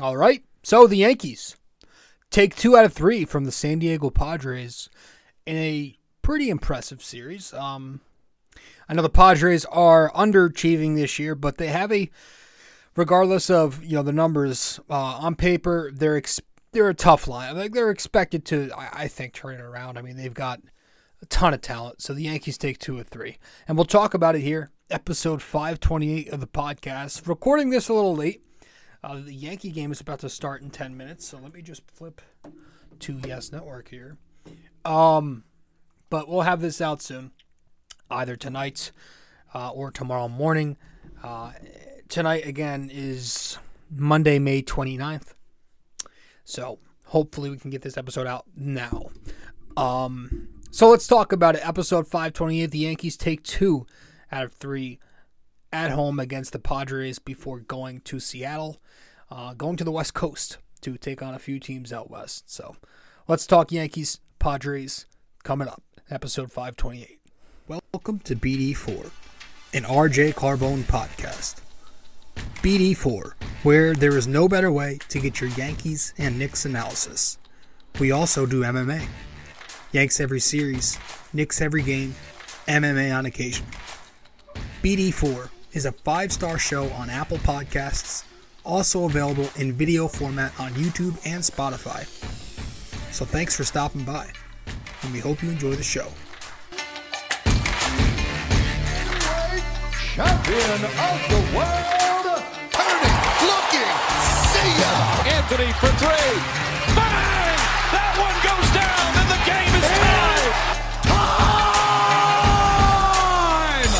All right. So the Yankees take two out of three from the San Diego Padres in a pretty impressive series. Um, I know the Padres are underachieving this year, but they have a, regardless of you know the numbers uh, on paper, they're ex- they're a tough line. Like they're expected to, I, I think, turn it around. I mean, they've got a ton of talent. So the Yankees take two of three, and we'll talk about it here, episode five twenty eight of the podcast. Recording this a little late. Uh, the Yankee game is about to start in 10 minutes, so let me just flip to Yes Network here. Um, but we'll have this out soon, either tonight uh, or tomorrow morning. Uh, tonight, again, is Monday, May 29th. So hopefully we can get this episode out now. Um, so let's talk about it. Episode 528 The Yankees take two out of three at home against the Padres before going to Seattle, uh, going to the West Coast to take on a few teams out west. So let's talk Yankees, Padres coming up, episode 528. Welcome to BD4, an RJ Carbone podcast. BD4, where there is no better way to get your Yankees and Knicks analysis. We also do MMA. Yanks every series, Knicks every game, MMA on occasion. BD4 is a five star show on Apple Podcasts, also available in video format on YouTube and Spotify. So thanks for stopping by, and we hope you enjoy the show. Champion of the world, turning, looking, see ya! Anthony for three. Bang! That one goes down, and the game is tied. Time!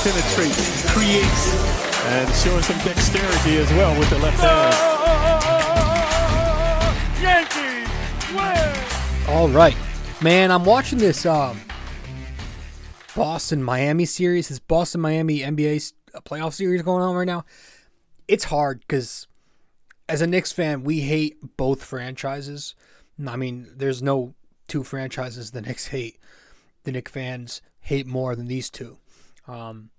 penetrates, creates, and showing some dexterity as well with the left hand. Yankees win. All right, man. I'm watching this um, Boston Miami series. This Boston Miami NBA s- uh, playoff series going on right now. It's hard because as a Knicks fan, we hate both franchises. I mean, there's no two franchises the Knicks hate. The Knicks fans hate more than these two. Um,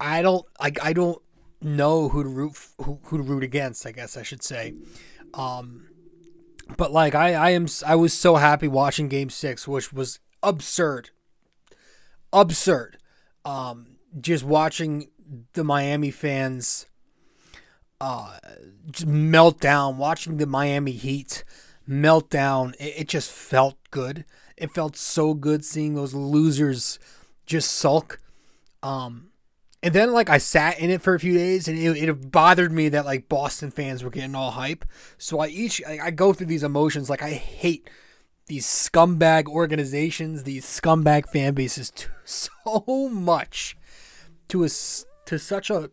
I don't like. I don't know who to root who, who to root against. I guess I should say. Um, but like I, I am I was so happy watching game 6 which was absurd. Absurd. Um just watching the Miami fans uh just melt down, watching the Miami Heat melt down. It, it just felt good. It felt so good seeing those losers just sulk. Um and then like I sat in it for a few days and it, it bothered me that like Boston fans were getting all hype. So I each I, I go through these emotions like I hate these scumbag organizations, these scumbag fan bases too, so much to a to such a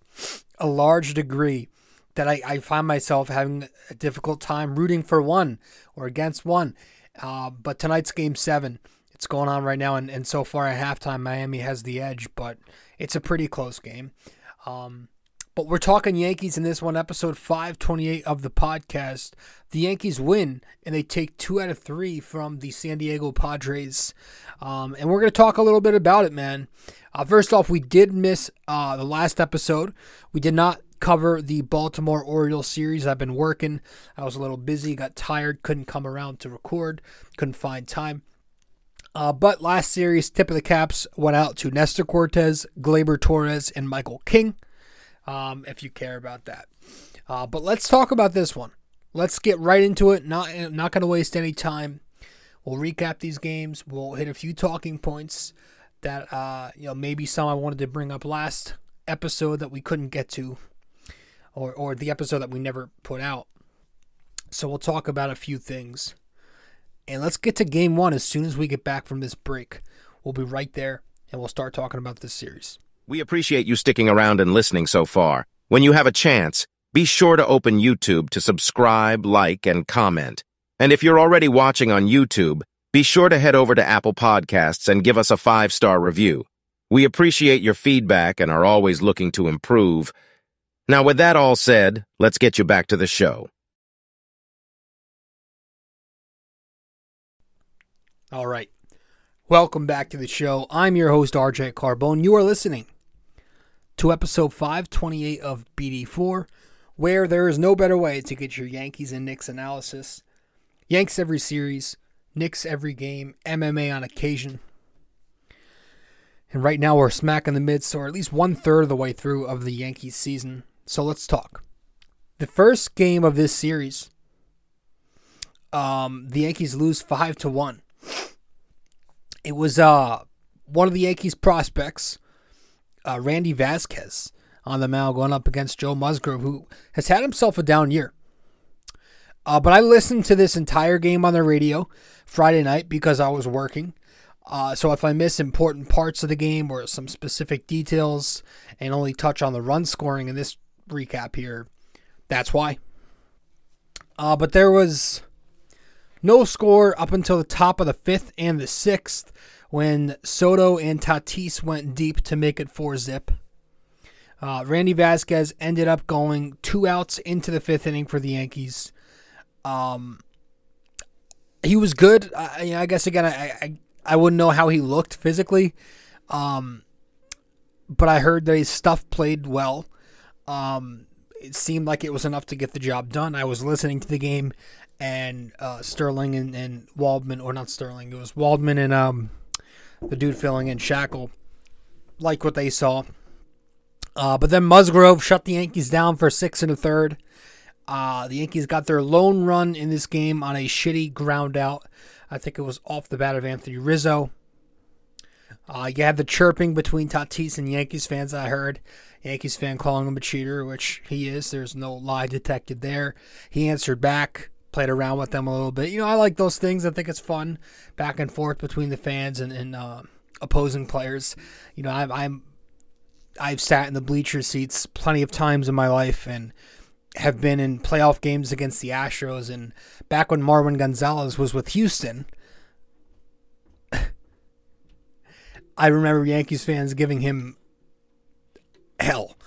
a large degree that I, I find myself having a difficult time rooting for one or against one. Uh, but tonight's game seven, it's going on right now, and, and so far at halftime, Miami has the edge, but it's a pretty close game. Um, but we're talking Yankees in this one, episode 528 of the podcast. The Yankees win, and they take two out of three from the San Diego Padres. Um, and we're going to talk a little bit about it, man. Uh, first off, we did miss uh, the last episode. We did not cover the Baltimore Orioles series. I've been working. I was a little busy, got tired, couldn't come around to record, couldn't find time. Uh, but last series, tip of the caps went out to Nestor Cortes, Gleyber Torres, and Michael King. Um, if you care about that. Uh, but let's talk about this one. Let's get right into it. Not not going to waste any time. We'll recap these games. We'll hit a few talking points that uh, you know maybe some I wanted to bring up last episode that we couldn't get to, or or the episode that we never put out. So we'll talk about a few things. And let's get to game one as soon as we get back from this break. We'll be right there and we'll start talking about this series. We appreciate you sticking around and listening so far. When you have a chance, be sure to open YouTube to subscribe, like, and comment. And if you're already watching on YouTube, be sure to head over to Apple Podcasts and give us a five-star review. We appreciate your feedback and are always looking to improve. Now, with that all said, let's get you back to the show. All right. Welcome back to the show. I'm your host, RJ Carbone. You are listening to episode 528 of BD4, where there is no better way to get your Yankees and Knicks analysis. Yanks every series, Knicks every game, MMA on occasion. And right now we're smack in the midst, or at least one third of the way through of the Yankees season. So let's talk. The first game of this series, um, the Yankees lose five to one. It was uh one of the Yankees prospects, uh, Randy Vasquez, on the mound going up against Joe Musgrove, who has had himself a down year. Uh, but I listened to this entire game on the radio Friday night because I was working. Uh, so if I miss important parts of the game or some specific details and only touch on the run scoring in this recap here, that's why. Uh, but there was no score up until the top of the fifth and the sixth when Soto and Tatis went deep to make it four zip. Uh, Randy Vasquez ended up going two outs into the fifth inning for the Yankees. Um, he was good. I, I guess again, I, I I wouldn't know how he looked physically, um, but I heard that his stuff played well. Um, it seemed like it was enough to get the job done. I was listening to the game, and uh, Sterling and, and Waldman, or not Sterling, it was Waldman and um, the dude filling in Shackil, like what they saw. Uh, but then Musgrove shut the Yankees down for six and a third. Uh, the Yankees got their lone run in this game on a shitty ground out. I think it was off the bat of Anthony Rizzo. Uh, you had the chirping between Tatis and Yankees fans. I heard Yankees fan calling him a cheater, which he is. There's no lie detected there. He answered back, played around with them a little bit. You know, I like those things. I think it's fun, back and forth between the fans and, and uh, opposing players. You know, I'm, I'm I've sat in the bleacher seats plenty of times in my life and have been in playoff games against the Astros. And back when Marwin Gonzalez was with Houston, I remember Yankees fans giving him hell,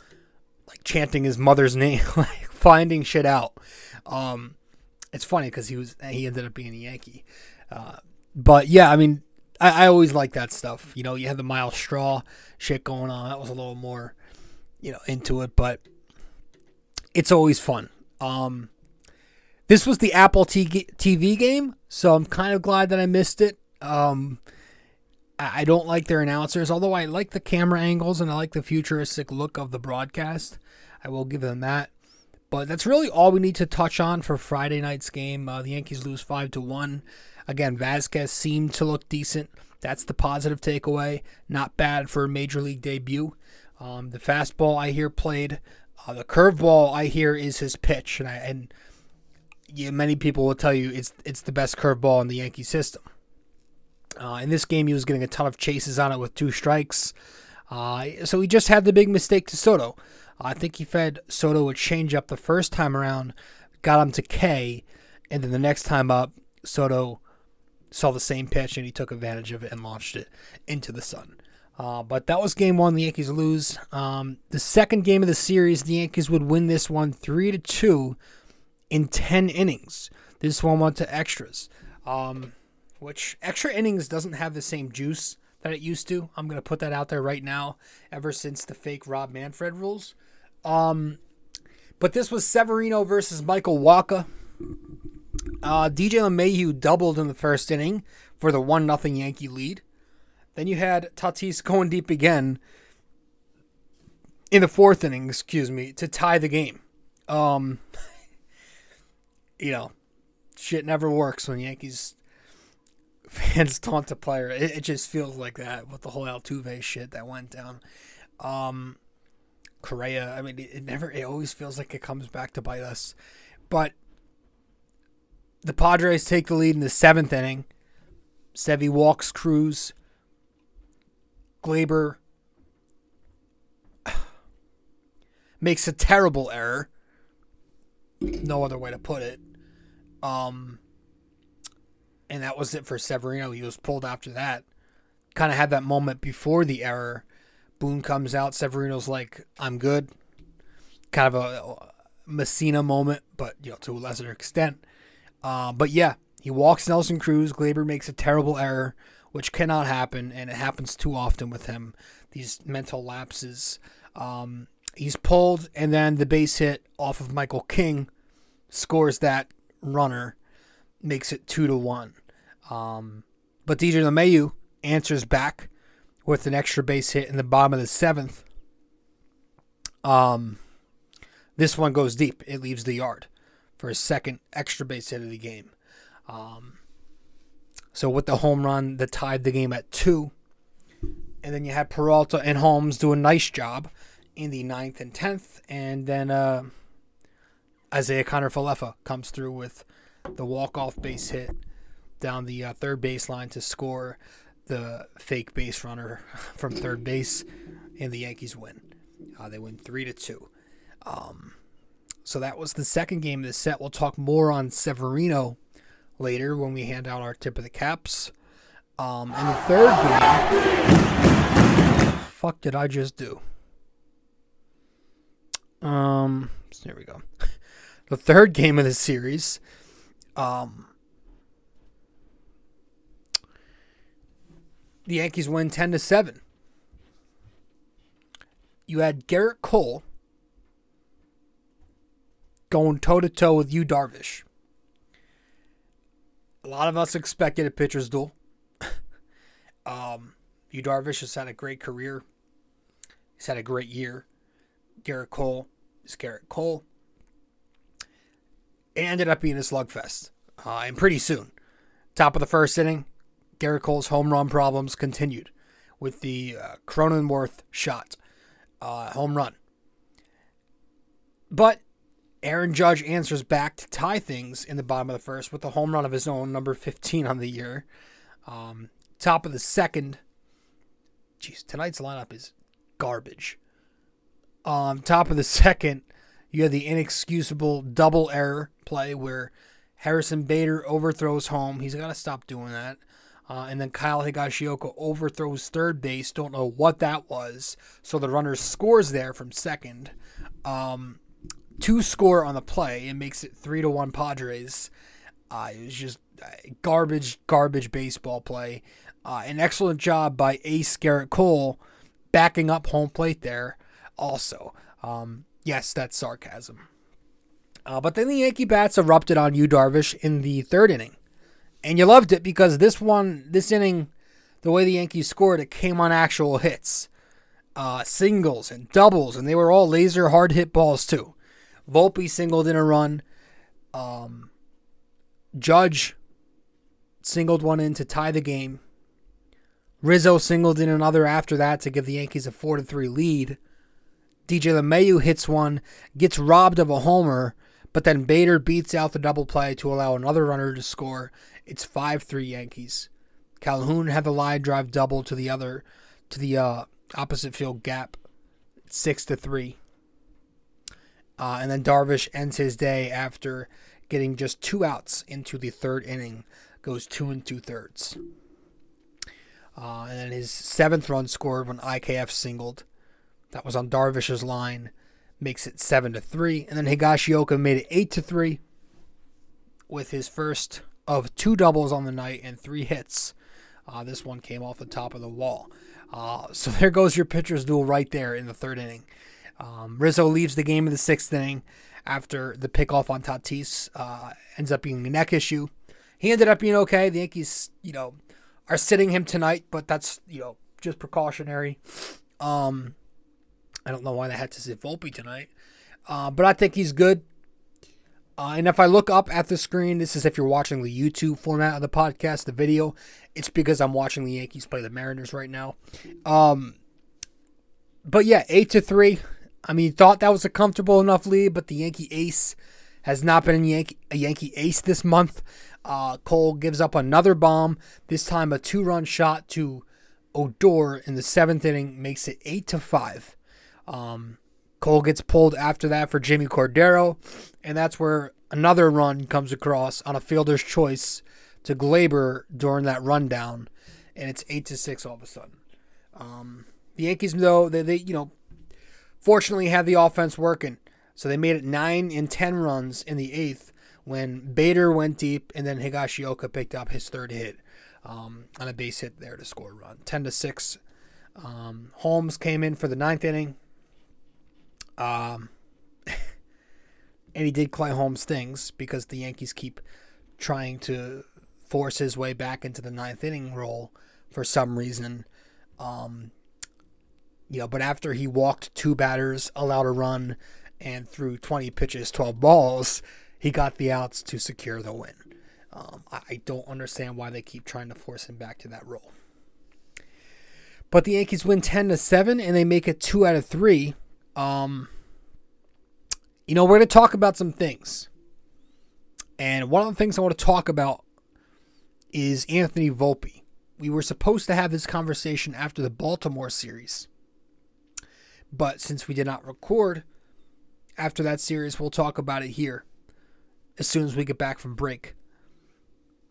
like chanting his mother's name, like finding shit out. Um, it's funny because he was he ended up being a Yankee. Uh, but yeah, I mean, I, I always like that stuff. You know, you had the Myles Straw shit going on. That was a little more, you know, into it, but it's always fun. Um, this was the Apple TV game, so I'm kind of glad that I missed it. Um, I don't like their announcers, although I like the camera angles and I like the futuristic look of the broadcast. I will give them that. But that's really all we need to touch on for Friday night's game. Uh, the Yankees lose five to one. Again, Vasquez seemed to look decent. That's the positive takeaway. Not bad for a major league debut. Um, the fastball I hear played. Uh, the curveball I hear is his pitch, and I, and yeah, many people will tell you it's it's the best curveball in the Yankee system. Uh, in this game, he was getting a ton of chases on it with two strikes. Uh, so he just had the big mistake to Soto. I think he fed Soto a changeup the first time around, got him to K, and then the next time up, Soto saw the same pitch and he took advantage of it and launched it into the sun. Uh, but that was game one. The Yankees lose. Um, the second game of the series, the Yankees would win this one three to two in ten innings. This one went to extras, um, which extra innings doesn't have the same juice that it used to. I'm gonna put that out there right now. Ever since the fake Rob Manfred rules, um, but this was Severino versus Michael Wacha. Uh, DJ LeMahieu doubled in the first inning for the one nothing Yankee lead. Then you had Tatis going deep again in the fourth inning, excuse me, to tie the game. Um, you know, shit never works when Yankees fans taunt a player. It, it, just feels like that with the whole Altuve shit that went down. Um, Correa, I mean, it, never, it always feels like it comes back to bite us. But the Padres take the lead in the seventh inning. Sevy walks Cruz. Gleyber makes a terrible error. No other way to put it. Um, and that was it for Severino. He was pulled after that. Kind of had that moment before the error. Boone comes out. Severino's like, "I'm good." Kind of a Messina moment, but you know to a lesser extent. Uh, but yeah, he walks Nelson Cruz. Gleyber makes a terrible error which cannot happen, and it happens too often with him. These mental lapses. Um, He's pulled, and then the base hit off of Michael King scores that runner, makes it two to one. Um, but DJ LeMahieu answers back with an extra base hit in the bottom of the seventh. Um, this one goes deep. It leaves the yard for a second extra base hit of the game. Um, so with the home run that tied the game at two, and then you had Peralta and Holmes do a nice job in the ninth and tenth, and then uh, Isiah Kiner-Falefa comes through with the walk-off base hit down the uh, third baseline to score the fake base runner from third base, and the Yankees win. Uh, they win three to two. Um, so that was the second game of the set. We'll talk more on Severino later when we hand out our tip of the caps. Um, and the third game, fuck did I just do? Um, there we go. The third game of the series, um, the Yankees win ten to seven. You had Gerrit Cole going toe to toe with Yu Darvish. A lot of us expected a pitcher's duel. um, Yu Darvish has had a great career. He's had a great year. Gerrit Cole is Gerrit Cole. It ended up being a slugfest. Uh, and pretty soon, top of the first inning, Gerrit Cole's home run problems continued with the uh, Cronenworth shot, uh, home run. But Aaron Judge answers back to tie things in the bottom of the first with a home run of his own, number 15 on the year. Um, top of the second. Jeez, tonight's lineup is garbage. Um, top of the second, you have the inexcusable double error play where Harrison Bader overthrows home. He's got to stop doing that. Uh, and then Kyle Higashioka overthrows third base. Don't know what that was. So the runner scores there from second. Um, two score on the play and makes it three to one Padres. Uh, it was just uh, garbage, garbage baseball play. Uh, an excellent job by Ace Gerrit Cole backing up home plate there. Also, um, yes, that's sarcasm. Uh, but then the Yankee bats erupted on Yu Darvish, in the third inning, and you loved it because this one, this inning, the way the Yankees scored, it came on actual hits, uh, singles and doubles, and they were all laser hard hit balls too. Volpe singled in a run. Um, Judge singled one in to tie the game. Rizzo singled in another after that to give the Yankees a 4 to 3 lead. DJ LeMahieu hits one, gets robbed of a homer, but then Bader beats out the double play to allow another runner to score. It's 5 3 Yankees. Calhoun had the line drive double to the other to the uh, opposite field gap. 6 to 3. Uh, and then Darvish ends his day after getting just two outs into the third inning, goes two and two thirds. Uh, and then his seventh run scored when IKF singled. That was on Darvish's line, makes it seven to three. And then Higashioka made it eight to three with his first of two doubles on the night and three hits. Uh, this one came off the top of the wall. Uh, so there goes your pitcher's duel right there in the third inning. Um, Rizzo leaves the game in the sixth inning after the pickoff on Tatis uh, ends up being a neck issue. He ended up being okay. The Yankees, you know, are sitting him tonight, but that's you know just precautionary. Um, I don't know why they had to sit Volpe tonight, uh, but I think he's good. Uh, and if I look up at the screen, this is if you're watching the YouTube format of the podcast, the video. It's because I'm watching the Yankees play the Mariners right now. Um, but yeah, eight to three. I mean, thought that was a comfortable enough lead, but the Yankee ace has not been a Yankee, a Yankee ace this month. Uh, Cole gives up another bomb, this time a two run shot to Odor in the seventh inning, makes it 8 to 5. Um, Cole gets pulled after that for Jimmy Cordero, and that's where another run comes across on a fielder's choice to Gleyber during that rundown, and it's 8 to 6 all of a sudden. Um, the Yankees, though, they, they you know, fortunately had the offense working. So they made it 9 and 10 runs in the eighth when Bader went deep and then Higashioka picked up his third hit um, on a base hit there to score a run. 10 to 6. Um, Holmes came in for the ninth inning. Um, and he did Clay Holmes things because the Yankees keep trying to force his way back into the ninth inning role for some reason. Um, you know, but after he walked two batters, allowed a run, and threw 20 pitches, 12 balls, he got the outs to secure the win. Um, I, I don't understand why they keep trying to force him back to that role. But the Yankees win 10 to 7 and they make it 2 out of 3. Um, you know, we're going to talk about some things. And one of the things I want to talk about is Anthony Volpe. We were supposed to have this conversation after the Baltimore series. But since we did not record after that series, we'll talk about it here as soon as we get back from break.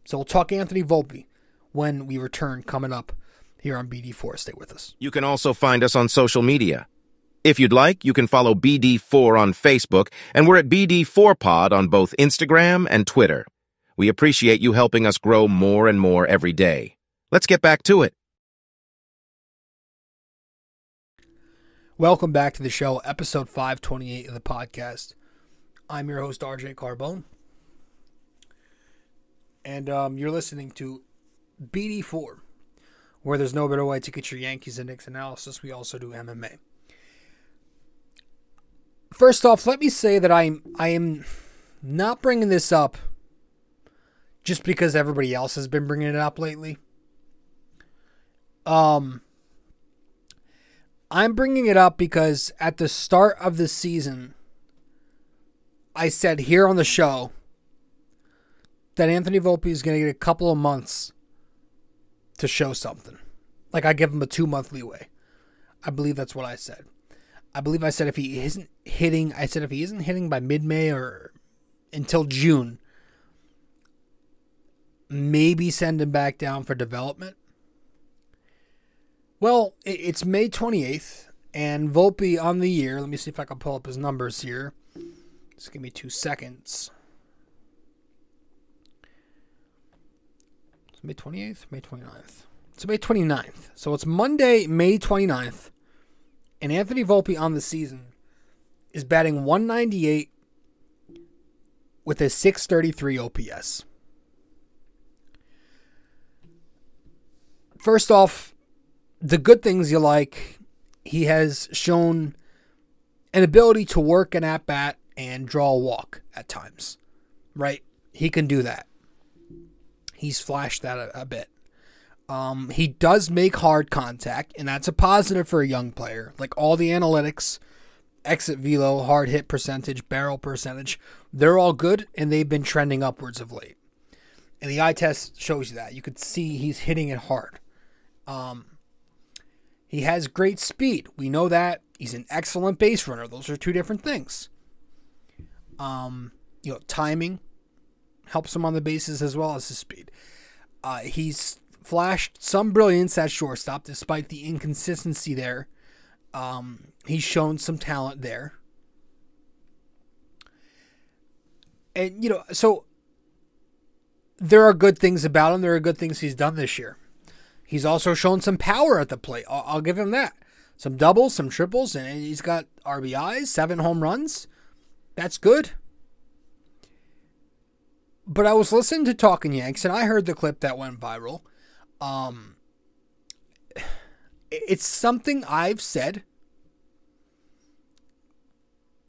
So we'll talk Anthony Volpe when we return coming up here on BD4. Stay with us. You can also find us on social media. If you'd like, you can follow BD4 on Facebook, and we're at BD4Pod on both Instagram and Twitter. We appreciate you helping us grow more and more every day. Let's get back to it. Welcome back to the show, episode 528 of the podcast. I'm your host, RJ Carbone. And um, you're listening to BD4, where there's no better way to get your Yankees Knicks analysis. We also do MMA. First off, let me say that I'm I am not bringing this up just because everybody else has been bringing it up lately. Um, I'm bringing it up because at the start of the season, I said here on the show that Anthony Volpe is going to get a couple of months to show something. Like I give him a two month leeway. I believe that's what I said. I believe I said if he isn't hitting, I said if he isn't hitting by mid May or until June, maybe send him back down for development. Well, it's May 28th, and Volpe on the year. Let me see if I can pull up his numbers here. Just give me two seconds. It's May 28th, May 29th. It's May 29th. So it's Monday, May 29th. And Anthony Volpe on the season is batting 198 with a 633 OPS. First off, the good things you like, he has shown an ability to work an at bat and draw a walk at times, right? He can do that. He's flashed that a, a bit. Um, he does make hard contact, and that's a positive for a young player. Like all the analytics, exit velo, hard hit percentage, barrel percentage, they're all good, and they've been trending upwards of late. And the eye test shows you that. You could see he's hitting it hard. Um, he has great speed. We know that. He's an excellent base runner. Those are two different things. Um, you know, timing helps him on the bases as well as his speed. Uh, he's flashed some brilliance at shortstop despite the inconsistency there. Um, he's shown some talent there. And, you know, so there are good things about him. There are good things he's done this year. He's also shown some power at the plate. I'll, I'll give him that. Some doubles, some triples, and he's got RBIs, seven home runs. That's good. But I was listening to Talking Yanks, and I heard the clip that went viral. Um, it's something I've said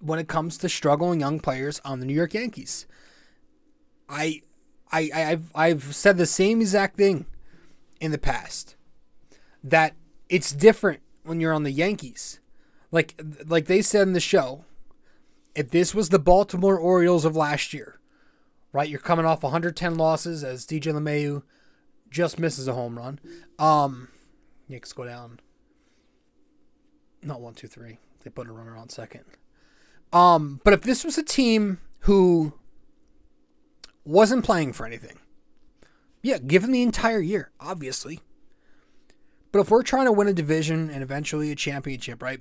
when it comes to struggling young players on the New York Yankees. I, I, I've, I've said the same exact thing in the past that it's different when you're on the Yankees. Like like they said in the show, if this was the Baltimore Orioles of last year, right? You're coming off 110 losses as DJ LeMahieu just misses a home run. Um, Yankees go down. Not one, two, three. They put a runner on second. Um, but if this was a team who wasn't playing for anything, yeah, given the entire year, obviously. But if we're trying to win a division and eventually a championship, right?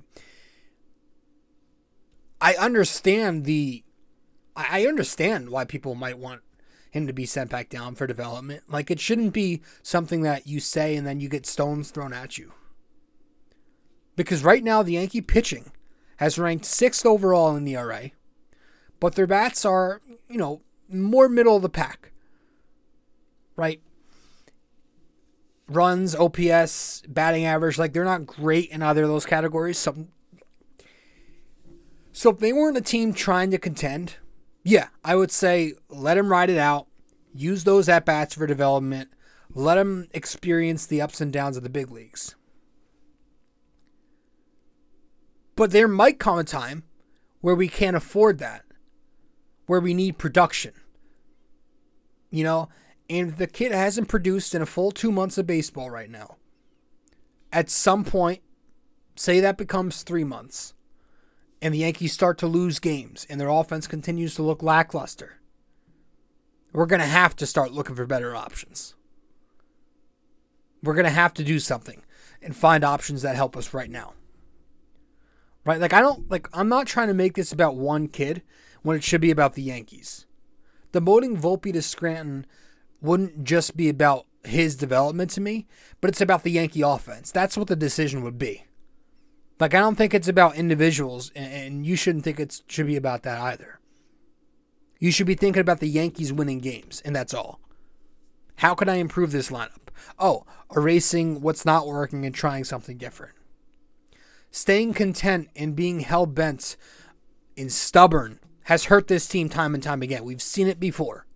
I understand the I understand why people might want him to be sent back down for development. Like it shouldn't be something that you say and then you get stones thrown at you. Because right now the Yankee pitching has ranked sixth overall in the ERA, but their bats are, you know, more middle of the pack. Right? Runs, OPS, batting average, like they're not great in either of those categories. Some so if they weren't a team trying to contend, yeah, I would say let him ride it out. Use those at bats for development. Let him experience the ups and downs of the big leagues. But there might come a time where we can't afford that, where we need production. You know, and the kid hasn't produced in a full two months of baseball right now. At some point, say that becomes three months, and the Yankees start to lose games and their offense continues to look lackluster. We're going to have to start looking for better options. We're going to have to do something and find options that help us right now. Right? Like, I don't, like, I'm not trying to make this about one kid when it should be about the Yankees. Demoting Volpe to Scranton wouldn't just be about his development to me, but it's about the Yankee offense. That's what the decision would be. Like, I don't think it's about individuals, and you shouldn't think it should be about that either. You should be thinking about the Yankees winning games, and that's all. How can I improve this lineup? Oh, erasing what's not working and trying something different. Staying content and being hell bent and stubborn has hurt this team time and time again. We've seen it before.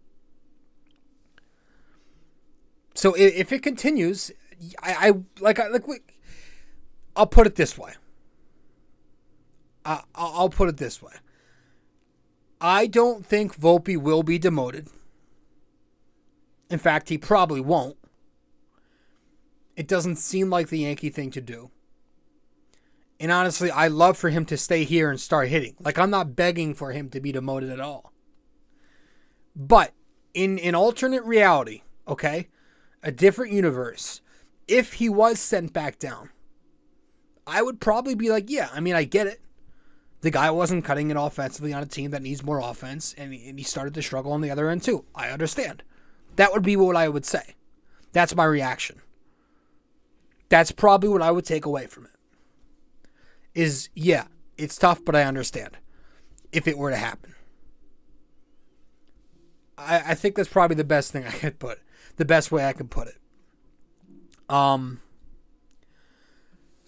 So if it continues, I, I like I like I'll put it this way. I, I'll put it this way. I don't think Volpe will be demoted. In fact, he probably won't. It doesn't seem like the Yankee thing to do. And honestly, I love for him to stay here and start hitting. Like I'm not begging for him to be demoted at all. But in an alternate reality, okay, a different universe, if he was sent back down, I would probably be like, yeah, I mean, I get it. The guy wasn't cutting it offensively on a team that needs more offense, and he, and he started to struggle on the other end too. I understand. That would be what I would say. That's my reaction. That's probably what I would take away from it. Is yeah, it's tough, but I understand if it were to happen. I, I think that's probably the best thing I could put, the best way I can put it. Um.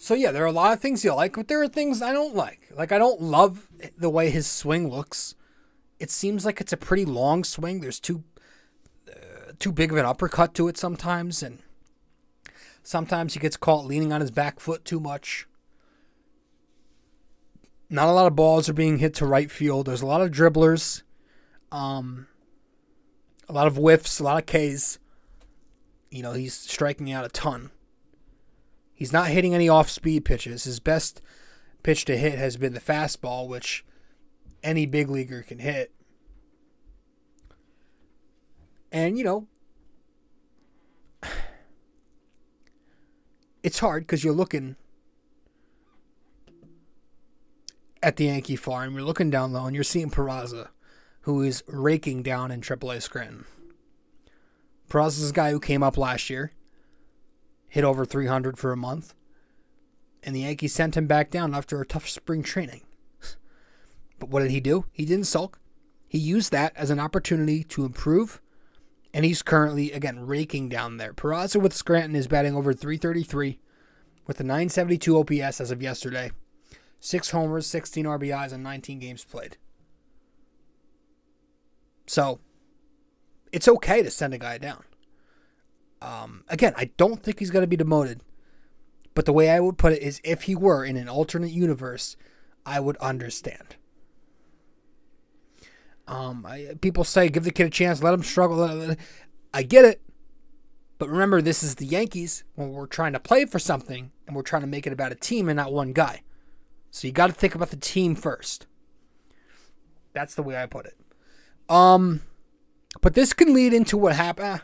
So yeah, there are a lot of things you like, but there are things I don't like. Like I don't love the way his swing looks. It seems like it's a pretty long swing. There's too uh, too big of an uppercut to it sometimes, and Sometimes he gets caught leaning on his back foot too much. Not a lot of balls are being hit to right field. There's a lot of dribblers, um, a lot of whiffs, a lot of Ks. You know, he's striking out a ton. He's not hitting any off speed pitches. His best pitch to hit has been the fastball, which any big leaguer can hit. And, you know, it's hard because you're looking at the Yankee farm, you're looking down low, and you're seeing Peraza, who is raking down in AAA Scranton. Peraza's a guy who came up last year, hit over 300 for a month, and the Yankees sent him back down after a tough spring training. But what did he do? He didn't sulk. He used that as an opportunity to improve and he's currently, again, raking down there. Peraza with Scranton is batting over 333 with a 972 OPS as of yesterday. Six homers, 16 RBIs, and 19 games played. So, it's okay to send a guy down. Um, again, I don't think he's going to be demoted. But the way I would put it is if he were in an alternate universe, I would understand. Um, I, people say give the kid a chance, let him struggle. I get it, but remember, this is the Yankees when we're trying to play for something and we're trying to make it about a team and not one guy. So you got to think about the team first. That's the way I put it. Um, but this can lead into what happened.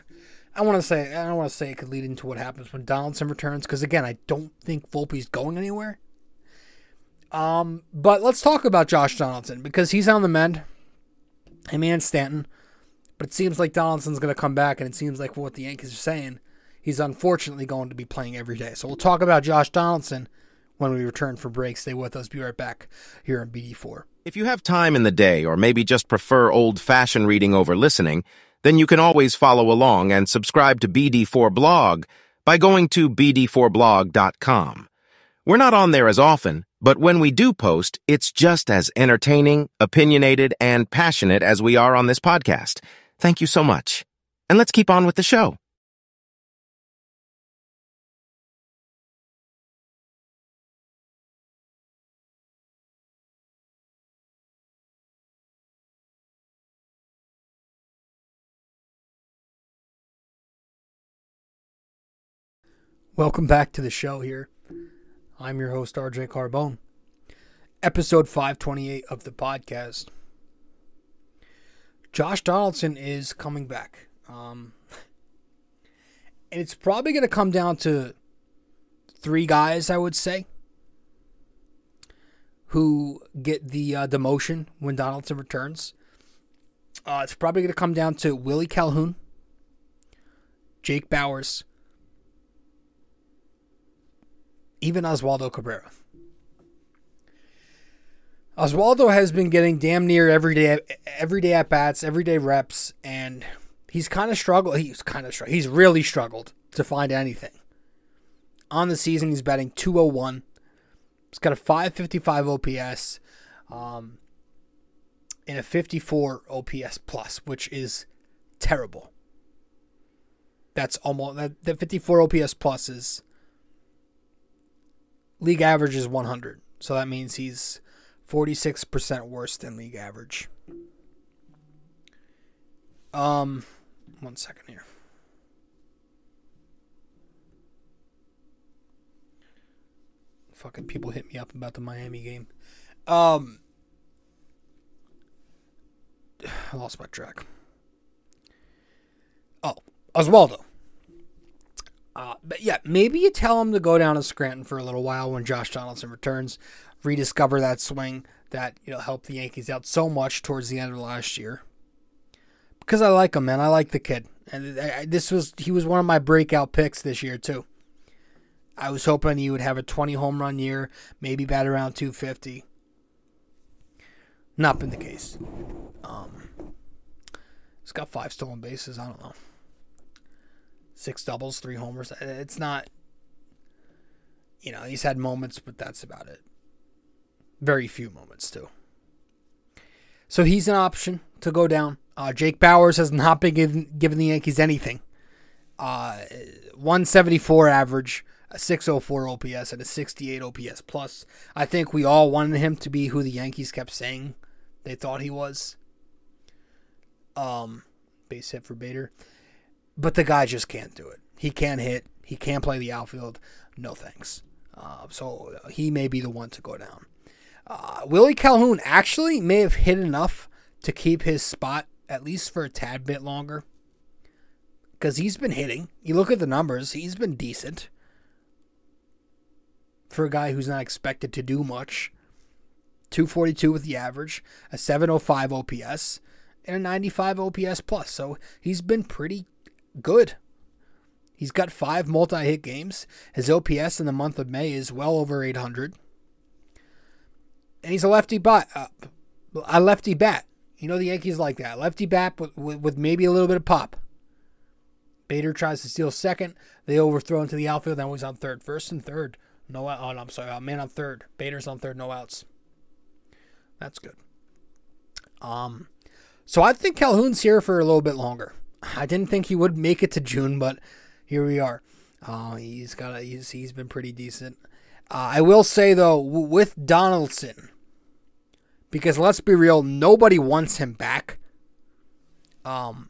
I want to say I don't want to say it could lead into what happens when Donaldson returns because again, I don't think Volpe's going anywhere. Um, but let's talk about Josh Donaldson because he's on the mend him and Stanton. But it seems like Donaldson's going to come back, and it seems like what the Yankees are saying, he's unfortunately going to be playing every day. So we'll talk about Josh Donaldson when we return for break. Stay with us. Be right back here on BD4. If you have time in the day or maybe just prefer old-fashioned reading over listening, then you can always follow along and subscribe to BD4 Blog by going to bd4blog.com. We're not on there as often, but when we do post, it's just as entertaining, opinionated, and passionate as we are on this podcast. Thank you so much. And let's keep on with the show. Welcome back to the show here. I'm your host, RJ Carbone. Episode 528 of the podcast. Josh Donaldson is coming back. Um, and it's probably going to come down to three guys, I would say, who get the uh, demotion when Donaldson returns. Uh, it's probably going to come down to Willie Calhoun, Jake Bauers, even Oswaldo Cabrera. Oswaldo has been getting damn near every day, every day at bats, everyday reps, and he's kind of struggled. He's kind of struggled. He's really struggled to find anything. On the season, he's batting 201. He's got a 555 OPS, um, and a 54 OPS plus, which is terrible. That's almost that. The 54 OPS plus is league average is 100. So that means he's 46% worse than league average. Um, one second here. Fucking people hit me up about the Miami game. Um, I lost my track. Oh, Oswaldo. Uh, but yeah, maybe you tell him to go down to Scranton for a little while when Josh Donaldson returns, rediscover that swing that you know helped the Yankees out so much towards the end of last year. Because I like him, man. I like the kid, and I, this was he was one of my breakout picks this year too. I was hoping he would have a 20 home run year, maybe bat around 250. Not been the case. Um, he's got five stolen bases. I don't know six doubles, three homers. It's not, you know, he's had moments, but that's about it. Very few moments, too. So he's an option to go down. Uh, Jake Bauers has not been given, given the Yankees anything. Uh, 174 average, a 604 OPS, and a 68 OPS plus. I think we all wanted him to be who the Yankees kept saying they thought he was. Um, base hit for Bader. But the guy just can't do it. He can't hit. He can't play the outfield. No thanks. Uh, so he may be the one to go down. Uh, Willie Calhoun actually may have hit enough to keep his spot at least for a tad bit longer. Because he's been hitting. You look at the numbers, he's been decent. For a guy who's not expected to do much. 242 with the average, a 705 OPS, and a 95 OPS plus. So he's been pretty good. He's got five multi hit games. His OPS in the month of May is well over 800. And he's a lefty bat. Uh, a lefty bat. You know the Yankees like that. Lefty bat with, with, maybe a little bit of pop. Bader tries to steal second. They overthrow into the outfield. Now he's on third. First and third. No out. Oh, no, I'm sorry. Man on third. Bader's on third. No outs. That's good. Um, so I think Calhoun's here for a little bit longer. I didn't think he would make it to June, but here we are. Uh, he's got a, he's he's been pretty decent. Uh, I will say though, with Donaldson, because let's be real, nobody wants him back. Um,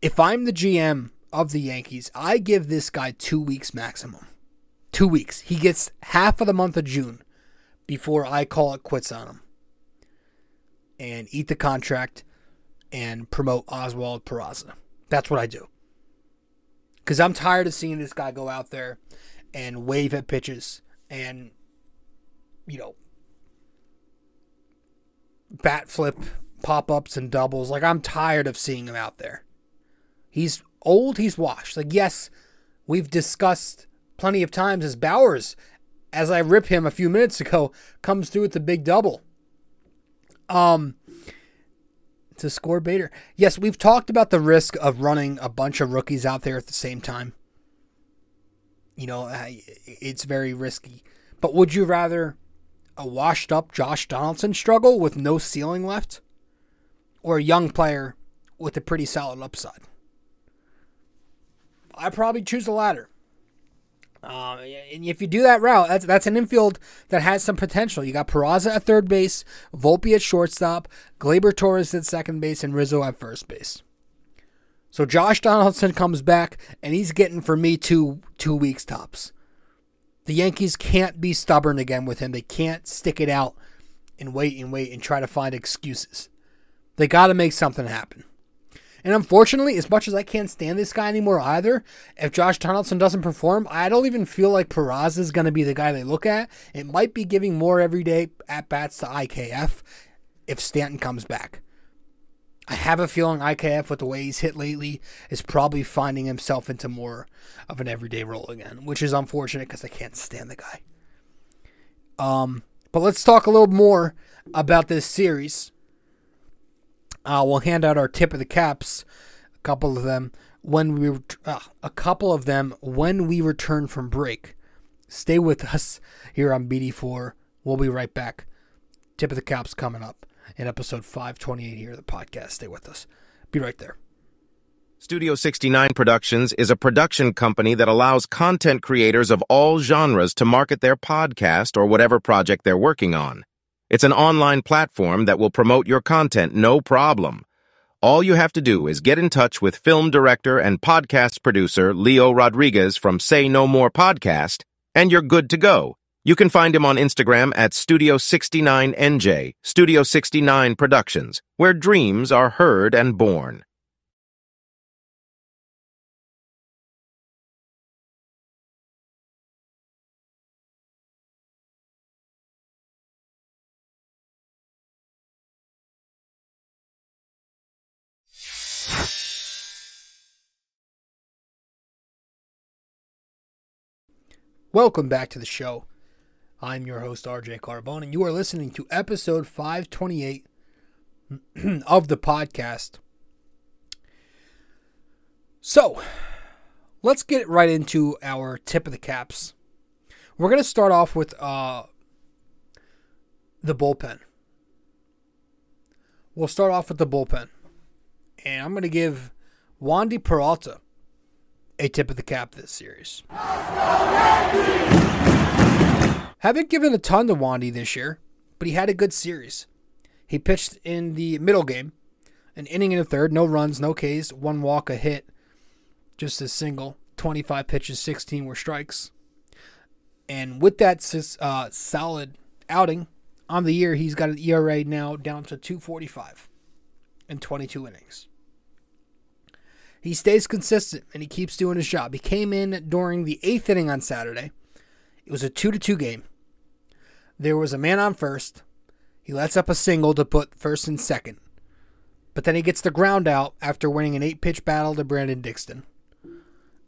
if I'm the GM of the Yankees, I give this guy two weeks maximum. Two weeks. He gets half of the month of June before I call it quits on him and eat the contract and promote Oswald Peraza. That's what I do. Because I'm tired of seeing this guy go out there and wave at pitches and, you know, bat flip pop ups and doubles. Like, I'm tired of seeing him out there. He's old, he's washed. Like, yes, we've discussed plenty of times as Bauers, as I rip him a few minutes ago, comes through with the big double. Um, to score Bader. Yes, we've talked about the risk of running a bunch of rookies out there at the same time. You know, it's very risky. But would you rather a washed up Josh Donaldson struggle with no ceiling left or a young player with a pretty solid upside? I probably choose the latter. Um, and if you do that route, that's that's an infield that has some potential. You got Peraza at third base, Volpe at shortstop, Gleyber Torres at second base, and Rizzo at first base. So Josh Donaldson comes back, and he's getting for me two two weeks tops. The Yankees can't be stubborn again with him. They can't stick it out and wait and wait and try to find excuses. They got to make something happen. And unfortunately, as much as I can't stand this guy anymore either, if Josh Donaldson doesn't perform, I don't even feel like Peraza is going to be the guy they look at. It might be giving more everyday at bats to IKF if Stanton comes back. I have a feeling IKF, with the way he's hit lately, is probably finding himself into more of an everyday role again, which is unfortunate because I can't stand the guy. Um, but let's talk a little more about this series. Uh, we'll hand out our tip of the caps, a couple of them when we uh, a couple of them when we return from break. Stay with us here on BD4. We'll be right back. Tip of the caps coming up in episode 528 here of the podcast. Stay with us. Be right there. Studio 69 Productions is a production company that allows content creators of all genres to market their podcast or whatever project they're working on. It's an online platform that will promote your content no problem. All you have to do is get in touch with film director and podcast producer Leo Rodriguez from Say No More Podcast, and you're good to go. You can find him on Instagram at Studio69NJ, Studio 69 Productions, where dreams are heard and born. Welcome back to the show. I'm your host, RJ Carbone, and you are listening to episode 528 of the podcast. So, let's get right into our tip of the caps. We're going to start off with uh, the bullpen. We'll start off with the bullpen. And I'm going to give Wandy Peralta a tip of the cap this series. Haven't given a ton to Wandy this year, but he had a good series. He pitched in the middle game, an inning in the third, no runs, no Ks, one walk, a hit, just a single. 25 pitches, 16 were strikes. And with that uh, solid outing on the year, he's got an ERA now down to 245 in 22 innings. He stays consistent and he keeps doing his job. He came in during the eighth inning on Saturday. It was a two to two game. There was a man on first. He lets up a single to put first and second. But then he gets the ground out after winning an eight pitch battle to Brandon Dixon.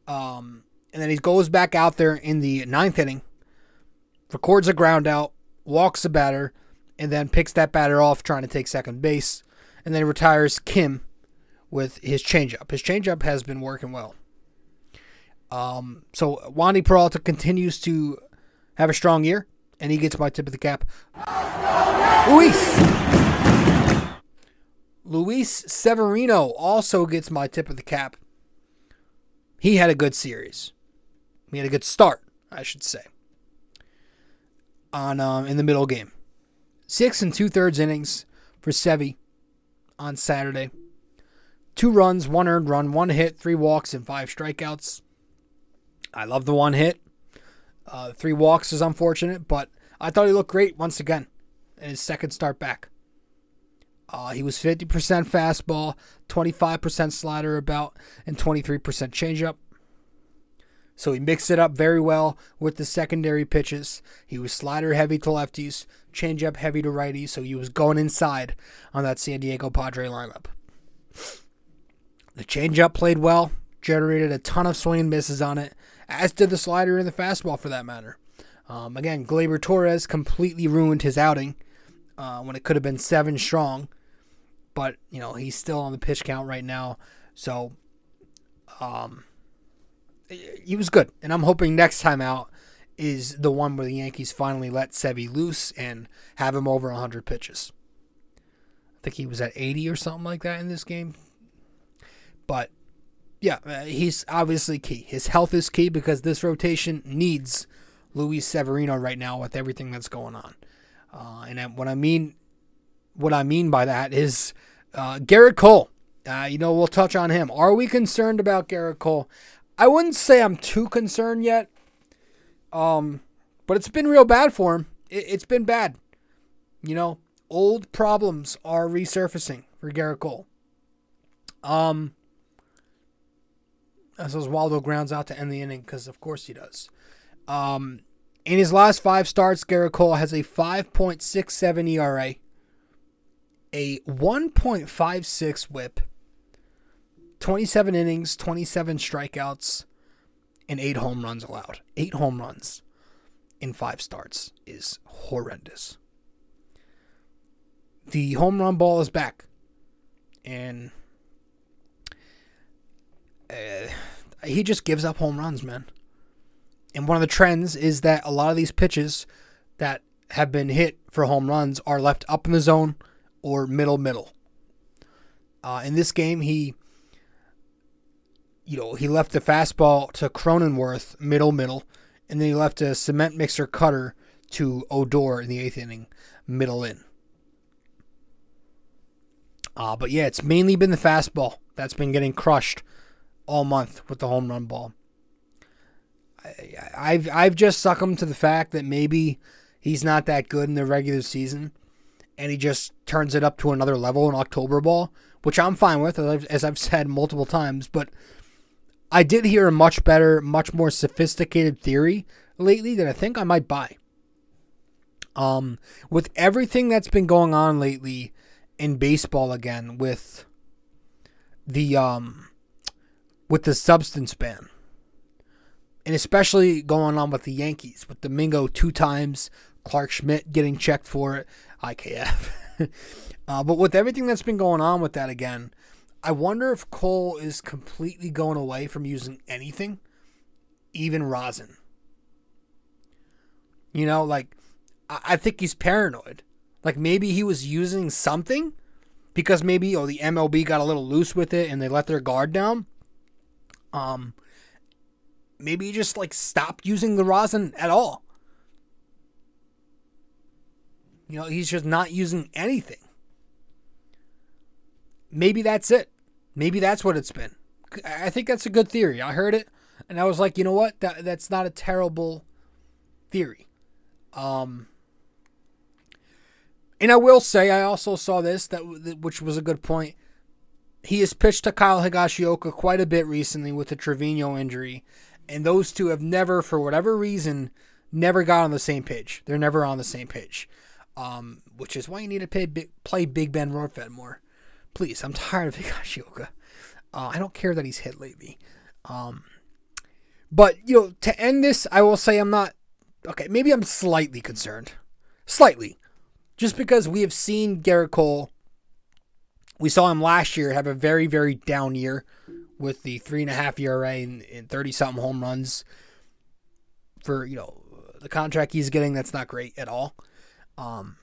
Um, and then he goes back out there in the ninth inning, records a ground out, walks the batter, and then picks that batter off trying to take second base. And then retires Kim with his changeup. His changeup has been working well. Um, so Wandy Peralta continues to have a strong year, and he gets my tip of the cap. Luis. Luis Severino also gets my tip of the cap. He had a good series. He had a good start, I should say. On um, in the middle game, six and two thirds innings for Sevy on Saturday. Two runs, one earned run, one hit, three walks, and five strikeouts. I love the one hit. Uh, three walks is unfortunate, but I thought he looked great once again in his second start back. Uh, he was 50% fastball, 25% slider about, and 23% changeup. So he mixed it up very well with the secondary pitches. He was slider heavy to lefties, changeup heavy to righties, so he was going inside on that San Diego Padre lineup. The changeup played well, generated a ton of swing and misses on it, as did the slider and the fastball for that matter. Um, again, Gleyber Torres completely ruined his outing uh, when it could have been seven strong, but you know he's still on the pitch count right now, so um, he was good, and I'm hoping next time out is the one where the Yankees finally let Sevy loose and have him over 100 pitches. I think he was at 80 or something like that in this game. But yeah, uh, he's obviously key. His health is key because this rotation needs Luis Severino right now with everything that's going on. Uh, and what I mean, what I mean by that is uh, Gerrit Cole. Uh, you know, we'll touch on him. Are we concerned about Gerrit Cole? I wouldn't say I'm too concerned yet. Um, but it's been real bad for him. It, it's been bad. You know, old problems are resurfacing for Gerrit Cole. Um, as Oswaldo grounds out to end the inning, because of course he does. Um, in his last five starts, Gerrit Cole has a 5.67 ERA, a 1.56 whip, 27 innings, 27 strikeouts, and eight home runs allowed. Eight home runs in five starts is horrendous. The home run ball is back. And uh, he just gives up home runs, man. And one of the trends is that a lot of these pitches that have been hit for home runs are left up in the zone or middle middle. Uh, in this game, he, you know, he left the fastball to Cronenworth middle middle, and then he left a cement mixer cutter to Odor in the eighth inning middle in. Uh, but yeah, it's mainly been the fastball that's been getting crushed all month with the home run ball. I, have I've just succumbed to the fact that maybe he's not that good in the regular season, and he just turns it up to another level in October ball, which I'm fine with, as I've, as I've said multiple times. But I did hear a much better, much more sophisticated theory lately that I think I might buy. Um, with everything that's been going on lately in baseball again, with the um with the substance ban. And especially going on with the Yankees, with Domingo two times, Clarke Schmidt getting checked for it, IKF. uh, but with everything that's been going on with that again, I wonder if Cole is completely going away from using anything, even rosin. You know, like, I, I think he's paranoid. Like, maybe he was using something because maybe, oh, the MLB got a little loose with it and they let their guard down. Um, maybe just like stop using the rosin at all. You know, he's just not using anything. Maybe that's it. Maybe that's what it's been. I think that's a good theory. I heard it and I was like, you know what? That that's not a terrible theory. Um and I will say I also saw this that which was a good point. He has pitched to Kyle Higashioka quite a bit recently with the Trevino injury, and those two have never, for whatever reason, never got on the same page. They're never on the same page, um, which is why you need to pay, play Big Ben Rortvedt more. Please, I'm tired of Higashioka. Uh, I don't care that he's hit lately. Um, but, you know, to end this, I will say I'm not, okay, maybe I'm slightly concerned. Slightly. Just because we have seen Gerrit Cole we saw him last year have a very, very down year with the three and a half ERA and thirty something home runs. For you know the contract he's getting, that's not great at all. Um,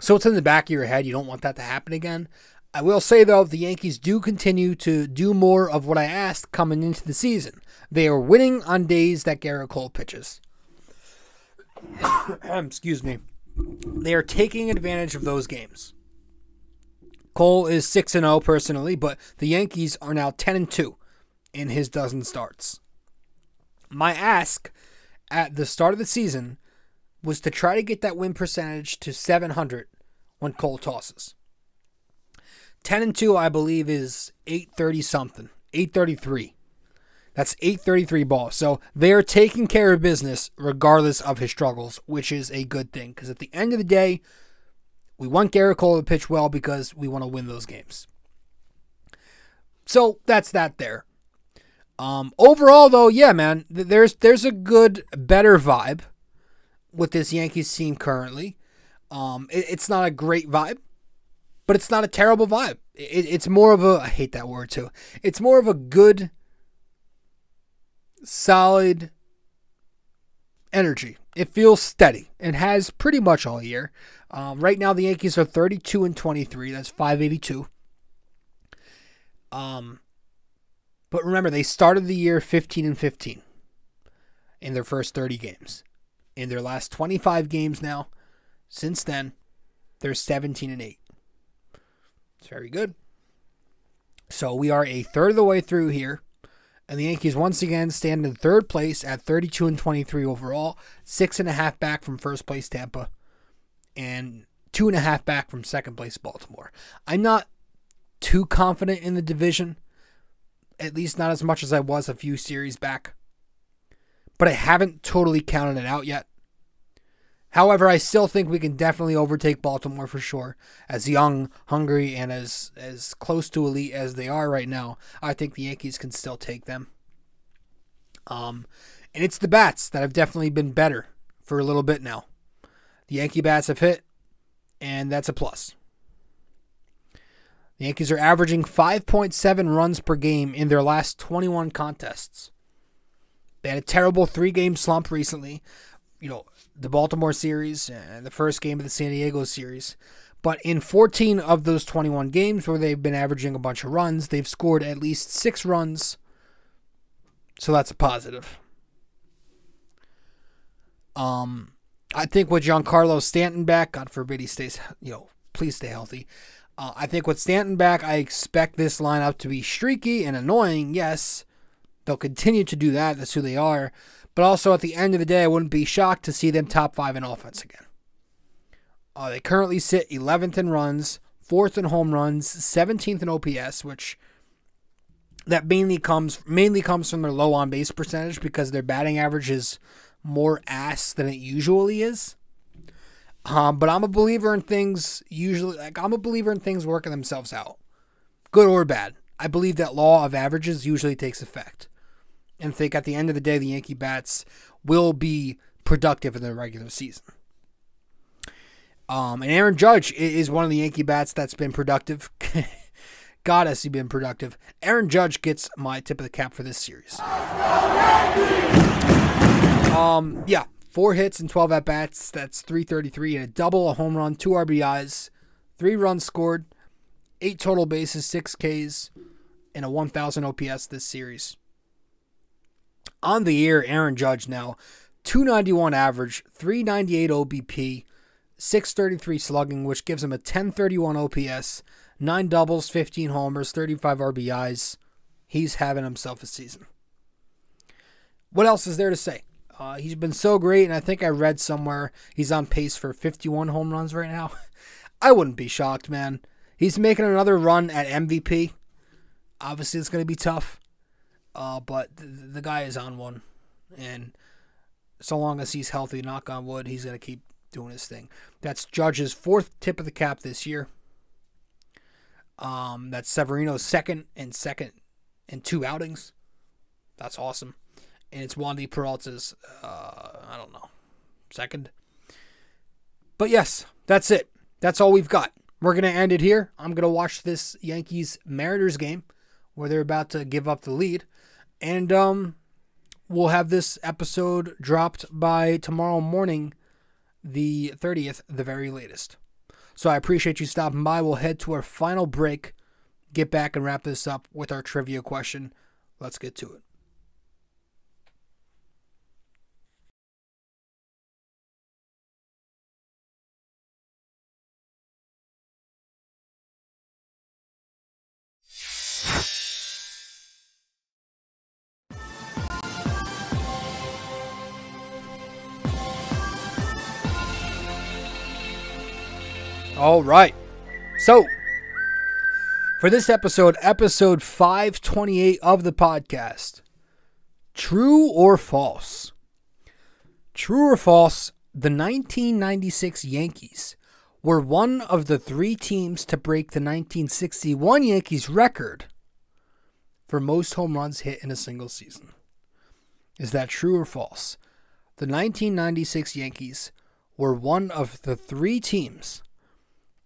so it's in the back of your head. You don't want that to happen again. I will say though, the Yankees do continue to do more of what I asked coming into the season. They are winning on days that Gerrit Cole pitches. Excuse me. They are taking advantage of those games. Cole is 6 and 0 personally, but the Yankees are now 10 and 2 in his dozen starts. My ask at the start of the season was to try to get that win percentage to 700 when Cole tosses. 10 and 2 I believe is 830 something, 833. That's 833 ball. So they're taking care of business regardless of his struggles, which is a good thing because at the end of the day, we want Gerrit Cole to pitch well because we want to win those games. So that's that there. Um, overall, though, yeah, man, there's there's a good, better vibe. with this Yankees team currently. Um, it, it's not a great vibe, but it's not a terrible vibe. It, it's more of a I hate that word too. It's more of a good, solid energy. It feels steady and has pretty much all year. Um, right now, the Yankees are 32 and 23. That's 582. Um, but remember, they started the year 15 and 15 in their first 30 games. In their last 25 games now, since then, they're 17 and 8. It's very good. So we are a third of the way through here. And the Yankees once again stand in third place at 32 and 23 overall, six and a half back from first place Tampa, and two and a half back from second place Baltimore. I'm not too confident in the division, at least not as much as I was a few series back. But I haven't totally counted it out yet. However, I still think we can definitely overtake Baltimore for sure. As young, hungry, and as as close to elite as they are right now, I think the Yankees can still take them. Um, and it's the bats that have definitely been better for a little bit now. The Yankee bats have hit, and that's a plus. The Yankees are averaging 5.7 runs per game in their last 21 contests. They had a terrible three game slump recently. You know, the Baltimore series and the first game of the San Diego series. But in 14 of those 21 games where they've been averaging a bunch of runs, they've scored at least six runs. So that's a positive. Um, I think with Giancarlo Stanton back, God forbid he stays, you know, please stay healthy. Uh, I think with Stanton back, I expect this lineup to be streaky and annoying. Yes, they'll continue to do that. That's who they are. But also at the end of the day, I wouldn't be shocked to see them top five in offense again. Uh, they currently sit 11th in runs, fourth in home runs, 17th in OPS, which that mainly comes mainly comes from their low on base percentage because their batting average is more ass than it usually is. Um, but I'm a believer in things usually like I'm a believer in things working themselves out, good or bad. I believe that law of averages usually takes effect and think at the end of the day, the Yankee bats will be productive in the regular season. Um, and Aaron Judge is one of the Yankee bats that's been productive. God, has he been productive? Aaron Judge gets my tip of the cap for this series. Um, yeah, four hits and 12 at bats. That's 333 and a double, a home run, two RBIs, three runs scored, eight total bases, six Ks, and a 1,000 OPS this series on the year, Aaron Judge now 291 average, 398 OBP, 633 slugging, which gives him a 1031 OPS, 9 doubles, 15 homers, 35 RBIs. He's having himself a season. What else is there to say? Uh, he's been so great, and I think I read somewhere he's on pace for 51 home runs right now. I wouldn't be shocked, man. He's making another run at MVP. Obviously, it's going to be tough. Uh, but the, the guy is on one, and so long as he's healthy, knock on wood, he's gonna keep doing his thing. That's Judge's fourth tip of the cap this year. Um, that's Severino's second and second in two outings. That's awesome. And it's Wandy Peralta's, uh, I don't know, second. But yes, that's it. That's all we've got. We're going to end it here. I'm going to watch this Yankees Mariners game where they're about to give up the lead. And um, we'll have this episode dropped by tomorrow morning, the 30th, the very latest. So I appreciate you stopping by. We'll head to our final break, get back and wrap this up with our trivia question. Let's get to it. All right. So, for this episode, episode 528 of the podcast, true or false? True or false, the 1996 Yankees were one of the three teams to break the 1961 Yankees record for most home runs hit in a single season. Is that true or false? the 1996 Yankees were one of the three teams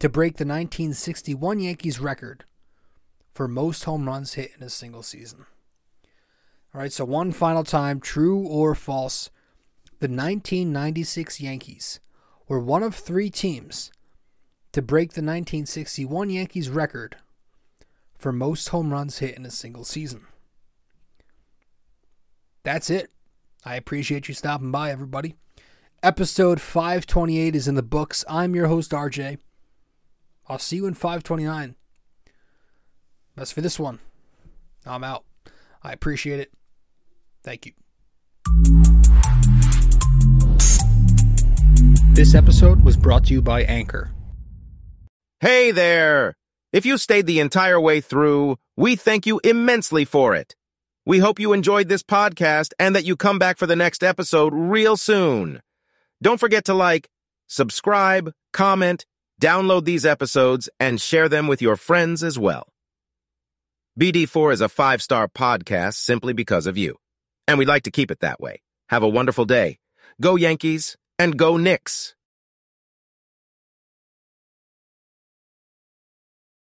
to break the 1961 Yankees record for most home runs hit in a single season. All right, so one final time, true or false, the 1996 Yankees were one of three teams to break the 1961 Yankees record for most home runs hit in a single season. That's it. I appreciate you stopping by, everybody. Episode 528 is in the books. I'm your host, RJ. I'll see you in 529. That's for this one. I'm out. I appreciate it. Thank you. This episode was brought to you by Anchor. Hey there! If you stayed the entire way through, we thank you immensely for it. We hope you enjoyed this podcast and that you come back for the next episode real soon. Don't forget to like, subscribe, comment, download these episodes, and share them with your friends as well. BD4 is a five star podcast simply because of you. And we'd like to keep it that way. Have a wonderful day. Go Yankees and go Knicks.